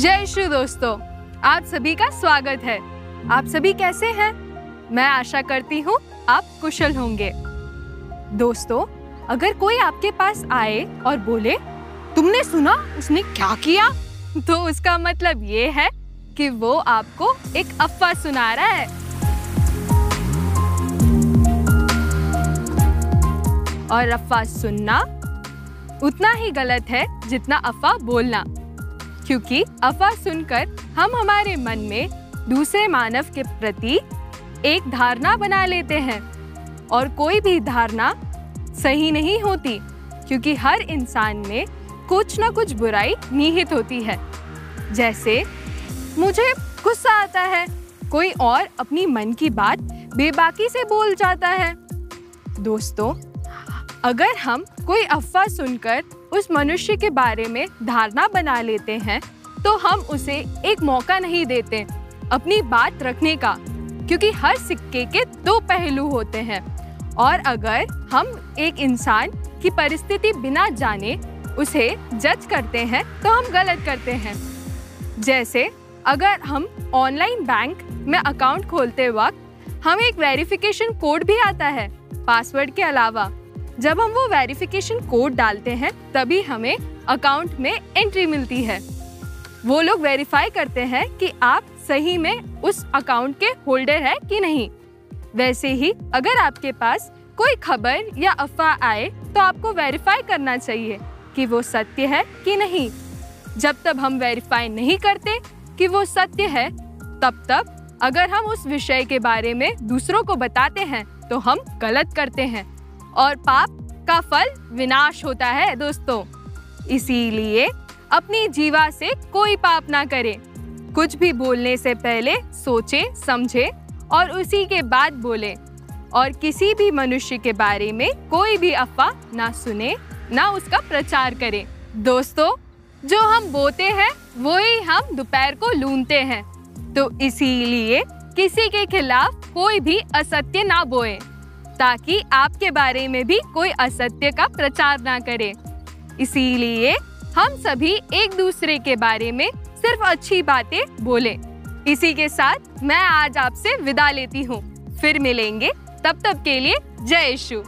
यीशु दोस्तों, आप सभी का स्वागत है। आप सभी कैसे हैं? मैं आशा करती हूँ आप कुशल होंगे। दोस्तों, अगर कोई आपके पास आए और बोले, तुमने सुना? उसने क्या किया? तो उसका मतलब ये है कि वो आपको एक अफवाह सुना रहा है। और अफवाह सुनना उतना ही गलत है जितना अफवाह बोलना। क्योंकि अफवाह सुनकर हम हमारे मन में दूसरे मानव के प्रति एक धारणा बना लेते हैं। और कोई भी धारणा सही नहीं होती, क्योंकि हर इंसान में कुछ ना कुछ बुराई निहित होती है। जैसे, मुझे गुस्सा आता है, कोई और अपनी मन की बात बेबाकी से बोल जाता है। दोस्तों अगर हम कोई अफवाह सुनकर उस मनुष्य के बारे में धारणा बना लेते हैं तो हम उसे एक मौका नहीं देते अपनी बात रखने का, क्योंकि हर सिक्के के दो पहलू होते हैं। और अगर हम एक इंसान की परिस्थिति बिना जाने उसे जज करते हैं तो हम गलत करते हैं। जैसे, अगर हम ऑनलाइन बैंक में अकाउंट खोलते वक्त हमें एक वेरिफिकेशन कोड भी आता है, पासवर्ड के अलावा। जब हम वो वेरिफिकेशन कोड डालते हैं, तभी हमें अकाउंट में एंट्री मिलती है। वो लोग वेरीफाई करते हैं कि आप सही में उस अकाउंट के होल्डर है कि नहीं। वैसे ही अगर आपके पास कोई खबर या अफवाह आए तो आपको वेरीफाई करना चाहिए कि वो सत्य है कि नहीं। जब तक हम वेरीफाई नहीं करते कि वो सत्य है, तब तक अगर हम उस विषय के बारे में दूसरों को बताते हैं तो हम गलत करते हैं। और पाप का फल विनाश होता है, दोस्तों। इसीलिए अपनी जीवा से कोई पाप ना करे। कुछ भी बोलने से पहले सोचे, समझे और उसी के बाद बोले। और किसी भी मनुष्य के बारे में कोई भी अफवाह ना सुने, ना उसका प्रचार करें। दोस्तों, जो हम बोते हैं वो ही हम दोपहर को लूनते हैं। तो इसीलिए किसी के खिलाफ कोई भी असत्य ना बोए। ताकि आपके बारे में भी कोई असत्य का प्रचार ना करे। इसीलिए हम सभी एक दूसरे के बारे में सिर्फ़ अच्छी बातें बोले। इसी के साथ मैं आज आपसे विदा लेती हूँ। फिर मिलेंगे। तब तक के लिए जय यीशु।